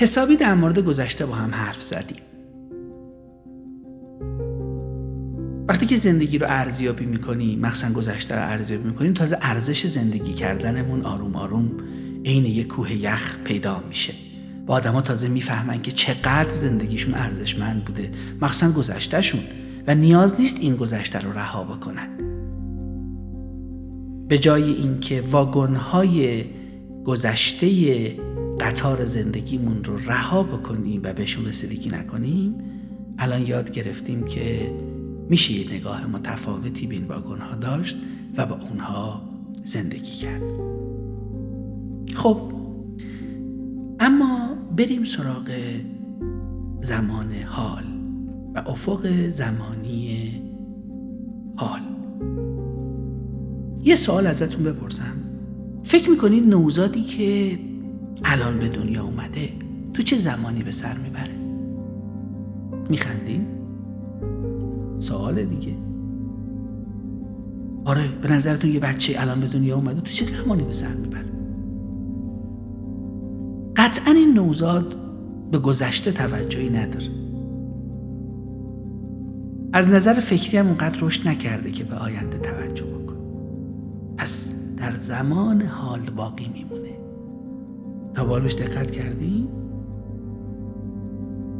حسابی در مورد گذشته با هم حرف زدیم. وقتی که زندگی رو ارزیابی می‌کنیم مخصوصا گذشته رو ارزیابی می‌کنیم تازه ارزش زندگی کردنمون آروم آروم عین یک کوه یخ پیدا میشه. و آدما تازه می‌فهمن که چقدر زندگیشون ارزشمند بوده مخصوصا گذشتهشون و نیاز نیست این گذشته رو رها بکنن. به جای اینکه واگن‌های گذشته قطار زندگیمون رو رها بکنیم و بهشون رسیدگی نکنیم الان یاد گرفتیم که میشه یه نگاه متفاوتی به این واگن‌ها داشت و با اونها زندگی کرد. خب اما بریم سراغ زمان حال و افق زمانی حال. یه سوال ازتون بپرسم. فکر می‌کنید نوزادی که الان به دنیا اومده تو چه زمانی به سر می‌بره؟ میخندین سوال دیگه. آره به نظرتون یه بچه الان به دنیا اومده تو چه زمانی به سر می‌بره؟ قطعا این نوزاد به گذشته توجهی نداره. از نظر فکری هم اونقدر رشد نکرده که به آینده توجه بکنه. پس در زمان حال باقی میمونه. تا بالش دقت کردی؟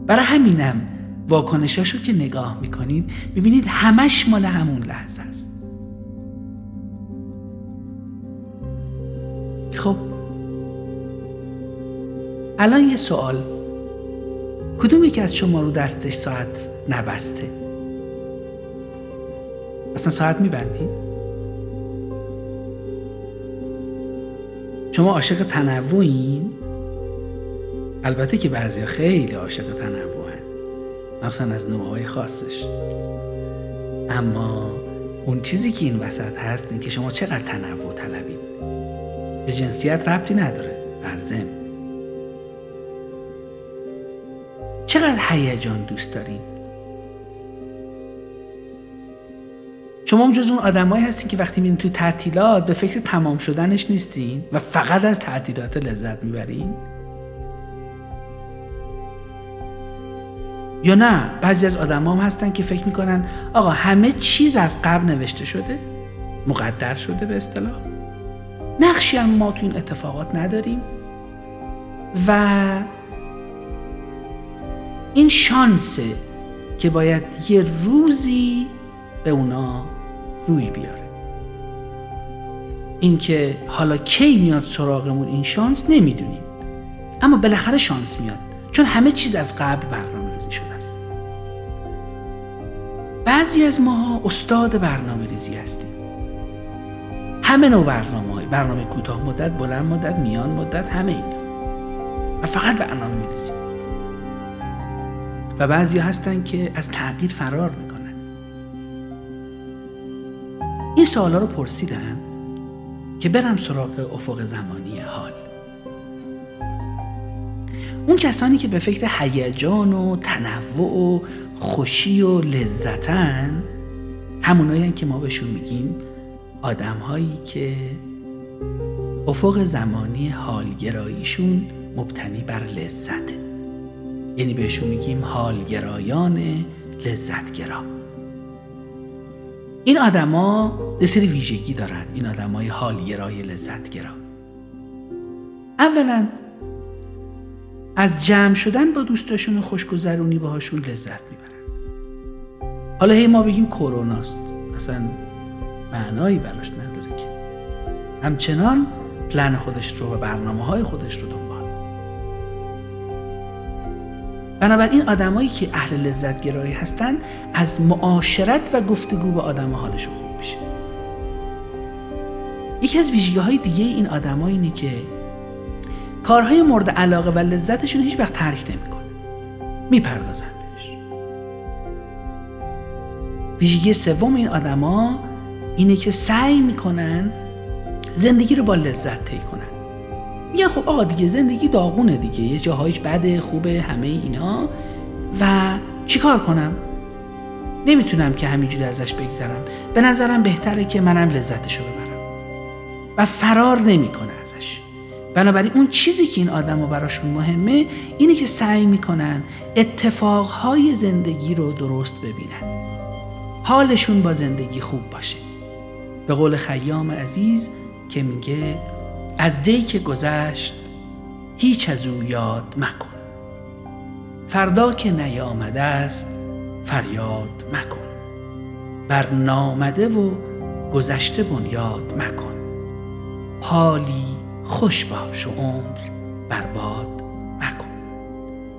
برای همینم واکنشاشو که نگاه می‌کنید می‌بینید همش مال همون لحظه است. خب الان یه سوال. کدوم یکی از شما رو دستش ساعت نبسته؟ اصلا ساعت میبندید شما عاشق تنوعین؟ البته که بعضیا خیلی عاشق تنوعن. مثلا از نوعهای خاصش. اما اون چیزی که این وسط هست این که شما چقدر تنوع طلبید به جنسیت ربطی نداره. در چقدر هیجان دوست دارین؟ شما هم جز اون آدمایی هستین که وقتی میرین تو تعطیلات به فکر تمام شدنش نیستین و فقط از تعطیلات لذت می‌برین؟ یا نه بعضی از آدم هم هستن که فکر می‌کنن آقا همه چیز از قبل نوشته شده مقدر شده به اصطلاح. نقشی هم ما تو این اتفاقات نداریم. و این شانسه که باید یه روزی به اونا روی بیاره. اینکه حالا کی میاد سراغمون این شانس نمی‌دونیم. اما بالاخره شانس میاد چون همه چیز از قبل برنامه ریزی شده است. بعضی از ماها استاد برنامه ریزی هستیم. همه نوع برنامه های برنامه کوتاه مدت بلند مدت میان مدت همه این و فقط برنامه میریزیم و بعضی هستن که از تغییر فرار می‌کنن. سوالا رو پرسیدم که برم سراغ افق زمانی حال. اون کسانی که به فکر هیجان و تنوع و خوشی و لذتن همونایی که ما بهشون میگیم آدم هایی که افق زمانی حالگراییشون مبتنی بر لذته یعنی بهشون میگیم حالگرایان لذتگرا. این آدما یه سری ویژگی دارن. این آدمای حالگرای لذتگرا. اولا از جمع شدن با دوستاشون و خوشگذرونی باهاشون لذت می‌برن. حالا هی ما بگیم کروناست. اصلا معنایی براش نداره که. همچنان پلن خودش رو و برنامه های خودش رو دنبال بنابراین آدمایی که اهل لذت گرایی هستن از معاشرت و گفتگو با آدم حالشون خوب میشه. یکی از ویژگی های دیگه این آدم اینه که کارهای مورد علاقه و لذتشون هیچ وقت ترک نمی‌کنه می‌پردازن بهش. ویژگی سوم این آدما اینه که سعی می‌کنن زندگی رو با لذت طی کنن. میگن خب آقا دیگه زندگی داغونه دیگه یه جاهایش بده خوبه همه اینا. و چیکار کنم؟ نمی‌تونم که همینجوری ازش بگذرم. به نظرم بهتره که منم لذتشو ببرم. و فرار نمی‌کنه ازش. بنابراین اون چیزی که این آدم و براشون مهمه اینه که سعی می‌کنن اتفاقهای زندگی رو درست ببینن. حالشون با زندگی خوب باشه. به قول خیام عزیز که میگه از دی که گذشت هیچ از او یاد مکن. فردا که نیامده است فریاد مکن. بر نامده و گذشته بنیاد مکن. حالی خوش باش و عمر برباد مکن.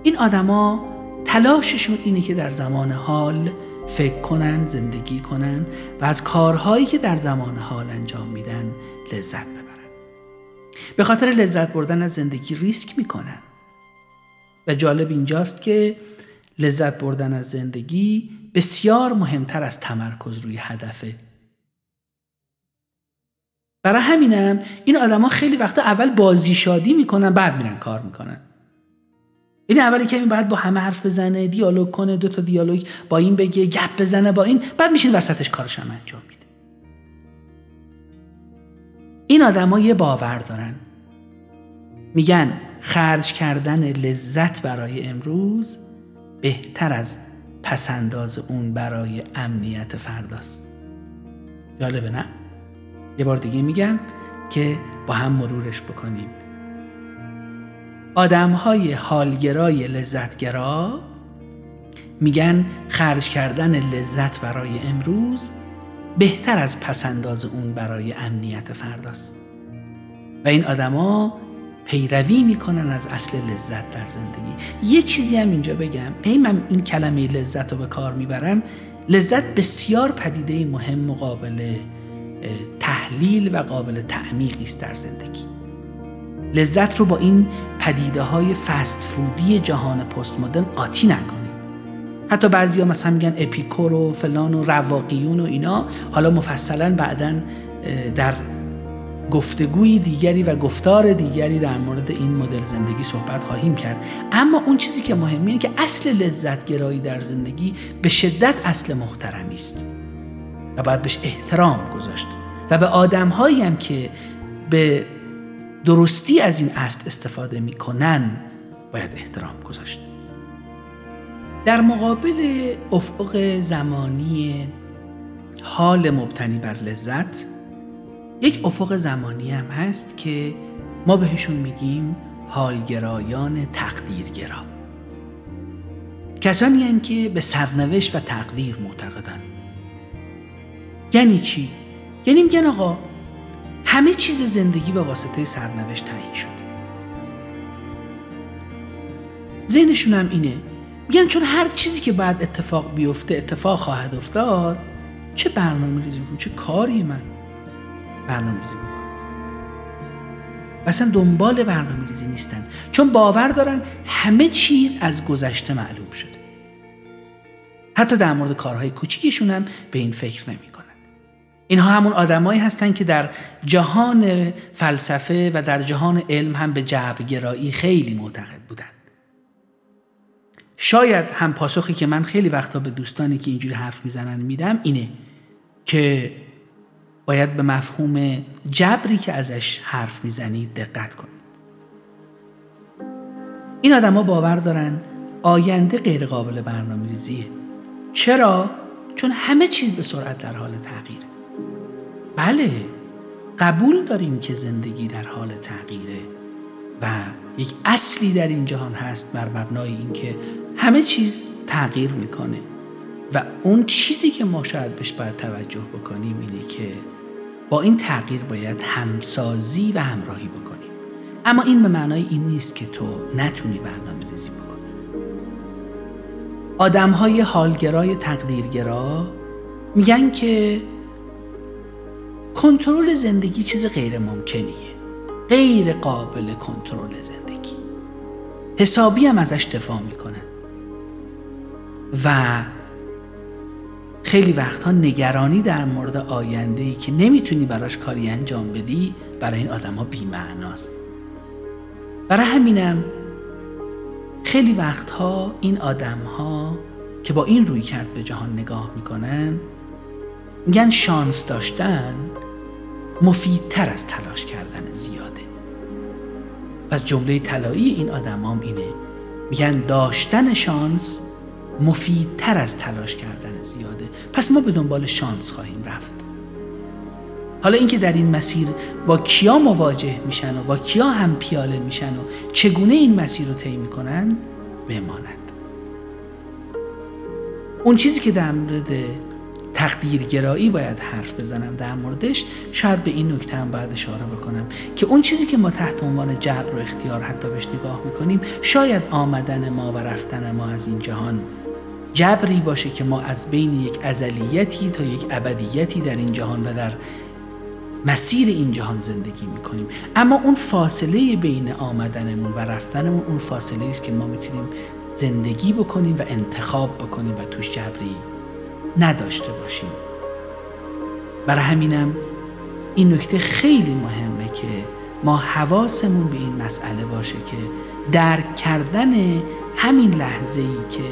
این آدما تلاششون اینه که در زمان حال فکر کنن زندگی کنن و از کارهایی که در زمان حال انجام میدن لذت ببرن. به خاطر لذت بردن از زندگی ریسک می‌کنن. و جالب اینجاست که لذت بردن از زندگی بسیار مهمتر از تمرکز روی هدفه. برای همینم این آدما خیلی وقتا اول بازی شادی می‌کنن بعد میرن کار می‌کنن. این اولی کمی باید با همه حرف بزنه دیالوگ کنه دو تا دیالوگ با این بگه گپ بزنه با این بعد میشین وسطش کارش هم انجام میده. این آدما یه باور دارن. میگن خرج کردن لذت برای امروز بهتر از پسنداز اون برای امنیت فرداست. جالبه نه؟ یه بار دیگه میگم که با هم مرورش بکنیم. آدم های حالگرای لذتگرا میگن خرج کردن لذت برای امروز بهتر از پسنداز اون برای امنیت فرداست. و این آدما پیروی می‌کنن از اصل لذت در زندگی. یه چیزی هم اینجا بگم. ای من این کلمه لذت رو به کار می‌برم. لذت بسیار پدیده مهم مقابل تحلیل و قابل تعمیقی است در زندگی. لذت رو با این پدیده های فست فودی جهان پست مدرن قاطی نکنید. حتی بعضی ها مثلا میگن اپیکور و فلان و رواقیون و اینا حالا مفصلا بعدا در گفتگوی دیگری و گفتار دیگری در مورد این مدل زندگی صحبت خواهیم کرد. اما اون چیزی که مهمه اینه که اصل لذت گرایی در زندگی به شدت اصل محترمی است و باید بهش احترام گذاشت و به آدم هم که به درستی از این اصل استفاده می‌کنن باید احترام گذاشت. در مقابل افق زمانی حال مبتنی بر لذت یک افق زمانی هم هست که ما بهشون میگیم حالگرایان تقدیرگرا. کسانی هستند که به سرنوشت و تقدیر معتقدن. یعنی چی؟ یعنی میگن آقا همه چیز زندگی به واسطه سرنوشت تعیین شده. ذهنشون هم اینه. میگن چون هر چیزی که بعد اتفاق بیفته اتفاق خواهد افتاد چه برنامه ریزی کنم چه کاری من؟ برنامه ریزی بکنم اصلا دنبال برنامه ریزی نیستن. چون باور دارن همه چیز از گذشته معلوم شده. حتی در مورد کارهای کوچیکشون هم به این فکر نمی اینها همون آدمایی هستند که در جهان فلسفه و در جهان علم هم به جبرگرایی خیلی معتقد بودند. شاید هم پاسخی که من خیلی وقتا به دوستانی که اینجوری حرف می‌زنن میدم اینه که باید به مفهوم جبری که ازش حرف می‌زنید دقت کنید. این آدما باور دارن آینده غیر قابل برنامه ریزیه. چرا؟ چون همه چیز به سرعت در حال تغییره. بله قبول داریم که زندگی در حال تغییره و یک اصلی در این جهان هست بر مبنای اینکه همه چیز تغییر می‌کنه و اون چیزی که ما شاید بهش باید توجه بکنیم اینه که با این تغییر باید همسازی و همراهی بکنیم. اما این به معنای این نیست که تو نتونی برنامه ریزی بکنی. آدم های حالگرای تقدیرگرا میگن که کنترل زندگی چیز غیر ممکنیه. غیر قابل کنترل زندگی. حسابی هم ازش دفاع می‌کنن. و خیلی وقتها نگرانی در مورد آینده ای که نمی‌تونی براش کاری انجام بدی برای این آدم ها بیمعناست. برای همینم خیلی وقتها این آدم ها که با این روی کرد به جهان نگاه می‌کنن میگن شانس داشتن مفیدتر از تلاش کردن زیاده. پس جمله طلایی این آدمام اینه. میگن داشتن شانس مفیدتر از تلاش کردن زیاده. پس ما به دنبال شانس خواهیم رفت. حالا اینکه در این مسیر با کیا مواجه میشن و با کیا هم پیاله میشن و چگونه این مسیر رو طی می‌کنن بماند. اون چیزی که در مورد تقدیرگرایی باید حرف بزنم در موردش شاید به این نکته هم باید اشاره بکنم که اون چیزی که ما تحت عنوان جبر و اختیار حتی بهش نگاه می‌کنیم شاید آمدن ما و رفتن ما از این جهان جبری باشه که ما از بین یک ازلیتی تا یک ابدیتی در این جهان و در مسیر این جهان زندگی می‌کنیم. اما اون فاصله بین آمدنمون و رفتنمون اون فاصله است که ما می‌تونیم زندگی بکنیم و انتخاب بکنیم و توش جبری نداشته باشیم. برای همینم این نکته خیلی مهمه که ما حواسمون به این مسئله باشه که درک کردن همین لحظه ای که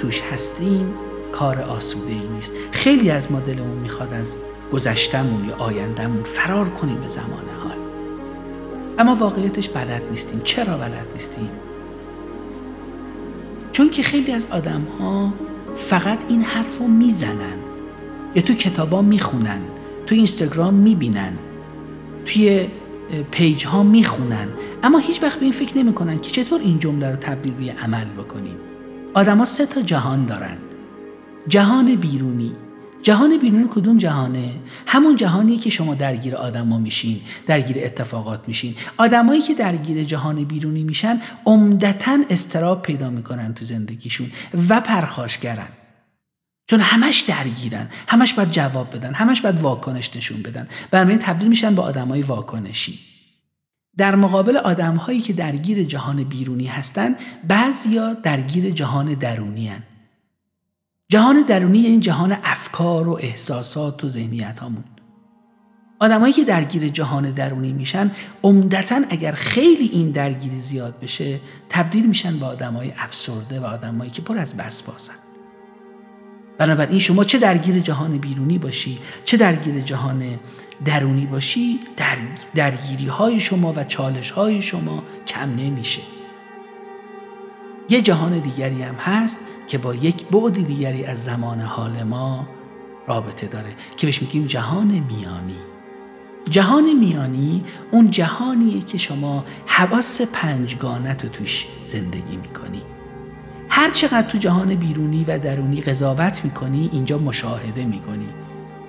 توش هستیم کار آسوده ای نیست. خیلی از ما دلمون می‌خواد از گذشتمون یا آیندهمون فرار کنیم به زمان حال. اما واقعیتش بلد نیستیم. چرا بلد نیستیم؟ چون که خیلی از آدم ها فقط این حرف رو می‌زنن یا تو کتابا می‌خونن تو اینستاگرام می‌بینن توی پیج ها می‌خونن. اما هیچ وقت به این فکر نمی‌کنن که چطور این جمله رو تبدیل به عمل بکنیم. آدما سه تا جهان دارن. جهان بیرونی. جهان بیرون کدوم جهانه؟ همون جهانی که شما درگیر آدما میشین درگیر اتفاقات میشین. آدمایی که درگیر جهان بیرونی میشن عمدتا استراب پیدا می‌کنن تو زندگیشون و پرخاشگرن. چون همش درگیرن همش باید جواب بدن همش باید واکنش نشون بدن. برای تبدیل میشن به آدمای واکنشی. در مقابل آدمهایی که درگیر جهان بیرونی هستن بعضیا درگیر جهان درونی هن. جهان درونی یعنی جهان افکار و احساسات و ذهنیت هامون آدمایی که درگیر جهان درونی میشن عمدتا اگر خیلی این درگیری زیاد بشه تبدیل میشن به آدمای افسرده و آدمایی که پر از وسواسن بنابراین شما چه درگیر جهان بیرونی باشی چه درگیر جهان درونی باشی در درگیری های شما و چالش های شما کم نمیشه. یه جهان دیگری هم هست که با یک بعد دیگری از زمان حال ما رابطه داره که بهش میگیم جهان میانی. جهان میانی اون جهانیه که شما حواس پنجگانت رو توش زندگی می‌کنی. هر چقدر تو جهان بیرونی و درونی قضاوت می‌کنی اینجا مشاهده می‌کنی.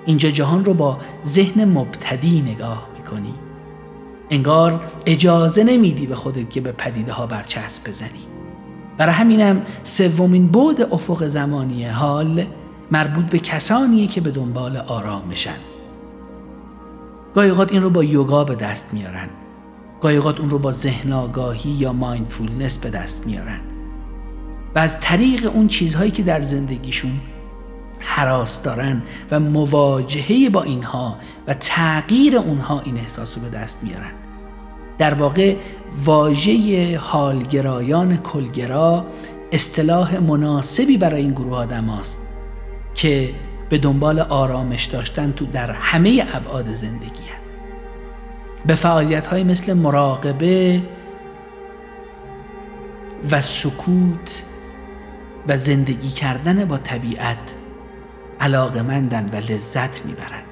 اینجا جهان رو با ذهن مبتدی نگاه می‌کنی. انگار اجازه نمیدی به خودت که به پدیده ها برچسب بزنی. برای همینم سومین بود افق زمانی حال مربوط به کسانیه که به دنبال آرامشن گاهی اوقات این رو با یوگا به دست میارن. گاهی اوقات اون رو با ذهن آگاهی یا مایندفولنس به دست میارن. و از طریق اون چیزهایی که در زندگیشون حراس دارن و مواجهه با اینها و تغییر اونها این احساس رو به دست میارن در واقع واژه حالگرایان کلگرا اصطلاح مناسبی برای این گروه آدم است که به دنبال آرامش داشتن تو در همه ابعاد زندگی هن. به فعالیت های مثل مراقبه و سکوت و زندگی کردن با طبیعت علاقمندن و لذت می‌برن.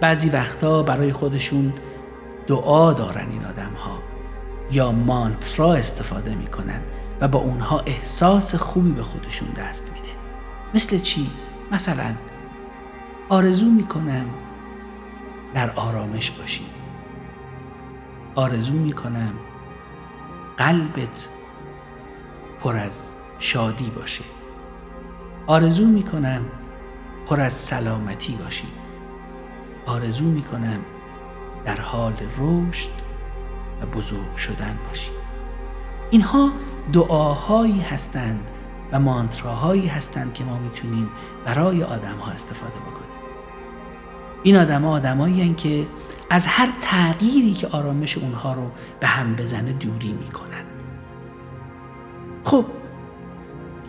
بعضی وقتا برای خودشون دعا دارن این آدم ها یا مانترا استفاده می‌کنن و با اونها احساس خوبی به خودشون دست میده. مثل چی؟ مثلا آرزو می‌کنم در آرامش باشی. آرزو می‌کنم قلبت پر از شادی باشه. آرزو می‌کنم پر از سلامتی باشی. آرزو می‌کنم در حال رشد و بزرگ شدن باشی. اینها دعاهایی هستند و مانتراهایی هستند که ما می‌تونیم برای آدم ها استفاده بکنیم. این آدم ها آدمایی که از هر تغییری که آرامش اونها رو به هم بزنه دوری می‌کنن. خب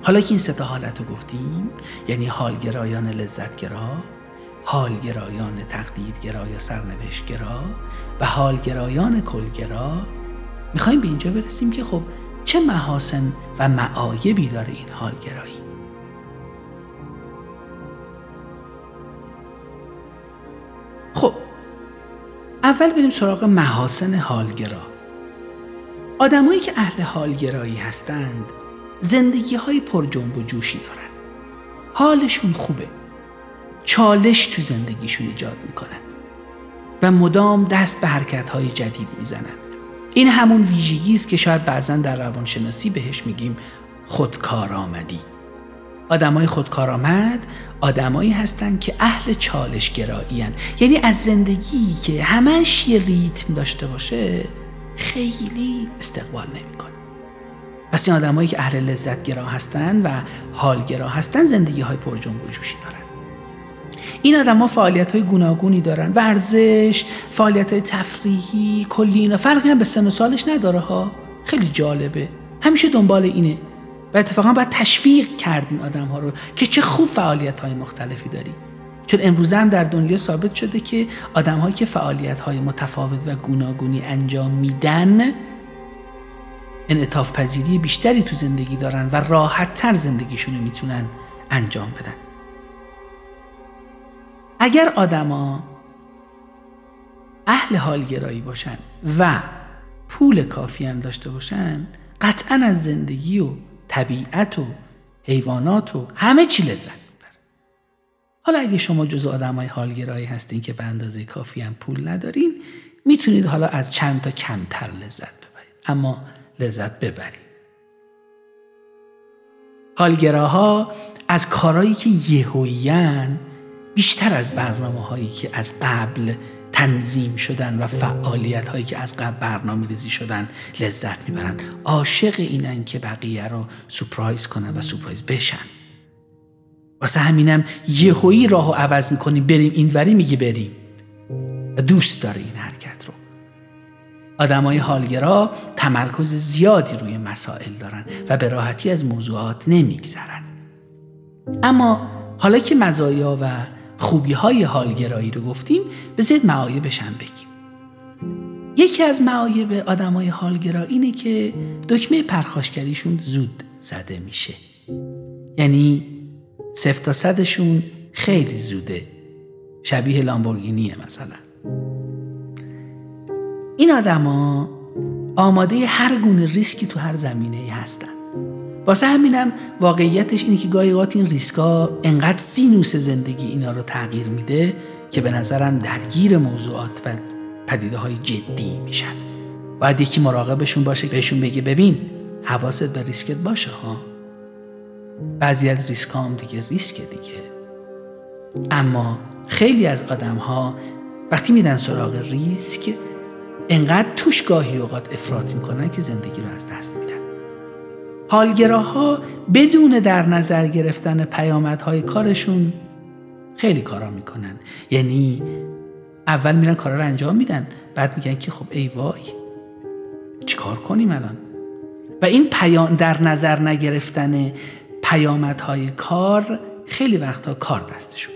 حالا که این سه حالت رو گفتیم یعنی حالگرایان لذتگرا حالگرایان تقدیرگرا یا سرنوشتگرا و حالگرایان کلگرا می‌خوایم به اینجا برسیم که خب چه محاسن و معایبی داره این حالگرایی؟ خب اول بریم سراغ محاسن حالگرا. آدمایی که اهل حالگرایی هستند زندگی های پر جنب و جوشی دارن. حالشون خوبه. چالش تو زندگیشون ایجاد می‌کنن. و مدام دست به حرکت های جدید می‌زنن. این همون ویژگی است که شاید بعضا در روانشناسی بهش میگیم خودکارآمدی. آدمای خودکارآمد آدمایی هستند که اهل چالش گرایی یعنی از زندگی که همش یه ریتم داشته باشه خیلی استقبال نمی‌کنه. پس این آدمایی که اهل لذت گرا هستن و حالگرا هستن زندگی های پر جنب و جوشی دارن. این آدم ها فعالیت های گوناگونی دارن. ورزش فعالیت های تفریحی کلی اینا. فرقی هم به سن و سالش نداره ها. خیلی جالبه. همیشه دنبال اینه. و اتفاقا باید تشویق کردین آدم ها رو که چه خوب فعالیت های مختلفی داری. چون امروزه هم در دنیا ثابت شده که آدم هایی که فعالیت های متفاوت و گوناگونی انجام میدن انعطاف پذیری بیشتری تو زندگی دارن و راحت تر زندگیشون می‌تونن انجام بدن. اگر آدما اهل حالگرایی باشن و پول کافی هم داشته باشن قطعا از زندگی و طبیعت و حیوانات و همه چی لذت می‌بره حالا اگه شما جز آدم های حالگرایی هستین که به اندازه کافی هم پول ندارین می‌تونید حالا از چند تا کمتر لذت ببرید. اما لذت ببرید حالگراها از کارهایی که یهویین بیشتر از برنامه هایی که از قبل تنظیم شدن و فعالیت هایی که از قبل برنامه ریزی شدن لذت می‌برن عاشق اینن که بقیه رو سپرایز کنن و سپرایز بشن. واسه همینم یهویی راهو عوض می‌کنیم بریم اینوری میگه بریم. و دوست داره این حرکت رو. آدمای حالگرا تمرکز زیادی روی مسائل دارن و به راحتی از موضوعات نمیگذرن. اما حالا که مزایا و خوبی های حالگرایی رو گفتیم بذارید معایبش هم بگیم. یکی از معایب آدم های حالگرا اینه که دکمه پرخاشگریشون زود زده میشه. یعنی صفر تا صدشون خیلی زوده. شبیه لامبورگینیه مثلا. این آدما آماده هر گونه ریسکی تو هر زمینه ای هستن. واسه همینم واقعیتش اینه که گاهی این ریسکا انقدر سینوس زندگی اینا رو تغییر میده که به نظرم درگیر موضوعات و پدیده های جدی میشن. باید یکی مراقبشون باشه بهشون بگه ببین حواست به ریسکت باشه ها؟ بعضی از ریسک هم دیگه ریسک دیگه. اما خیلی از آدم ها وقتی میرن سراغ ریسک انقدر توش گاهی اوقات افراط می‌کنن که زندگی رو از دست میدن. حالگراها بدون در نظر گرفتن پیامدهای کارشون خیلی کارا می‌کنن. یعنی اول میرن کارا رو انجام میدن بعد میگن که خب ای وای چیکار کنیم الان؟ و این پیام در نظر نگرفتن پیامدهای کار خیلی وقتا کار دستشون.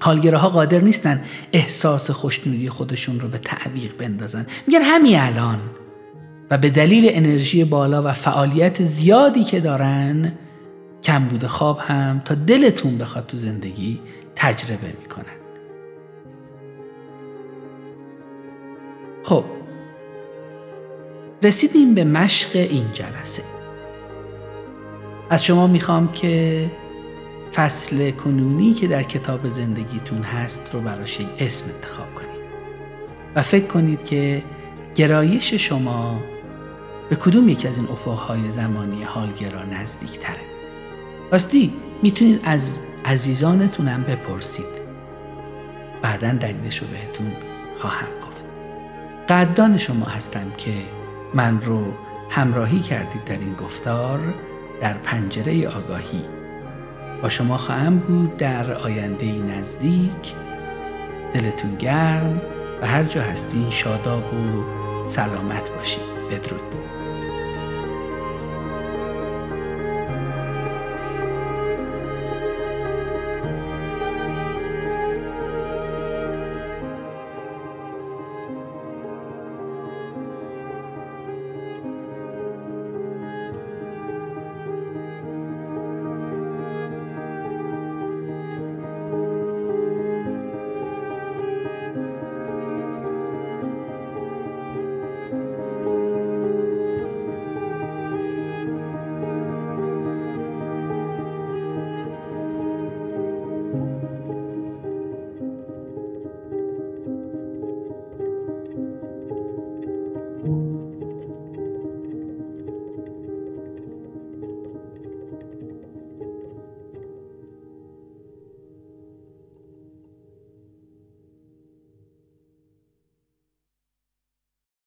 حالگراها قادر نیستن احساس خوشنودی خودشون رو به تعویق بندازن. میگن همین الان. و به دلیل انرژی بالا و فعالیت زیادی که دارن کم بوده خواب هم تا دلتون بخواد تو زندگی تجربه می‌کنن. خب رسیدیم به مشق این جلسه. از شما می‌خوام که فصل کنونی که در کتاب زندگیتون هست رو براش یک اسم انتخاب کنید. و فکر کنید که گرایش شما به کدوم یک از این افقهای زمانی حالگرا نزدیک تره راستی می‌تونید از عزیزانتونم بپرسید. بعدا دلیلش رو بهتون خواهم گفت. قدردان شما هستم که من رو همراهی کردید در این گفتار در پنجره آگاهی. با شما خواهم بود در آینده نزدیک. دلتون گرم و هر جا هستین شاداب و سلامت باشید بدرود.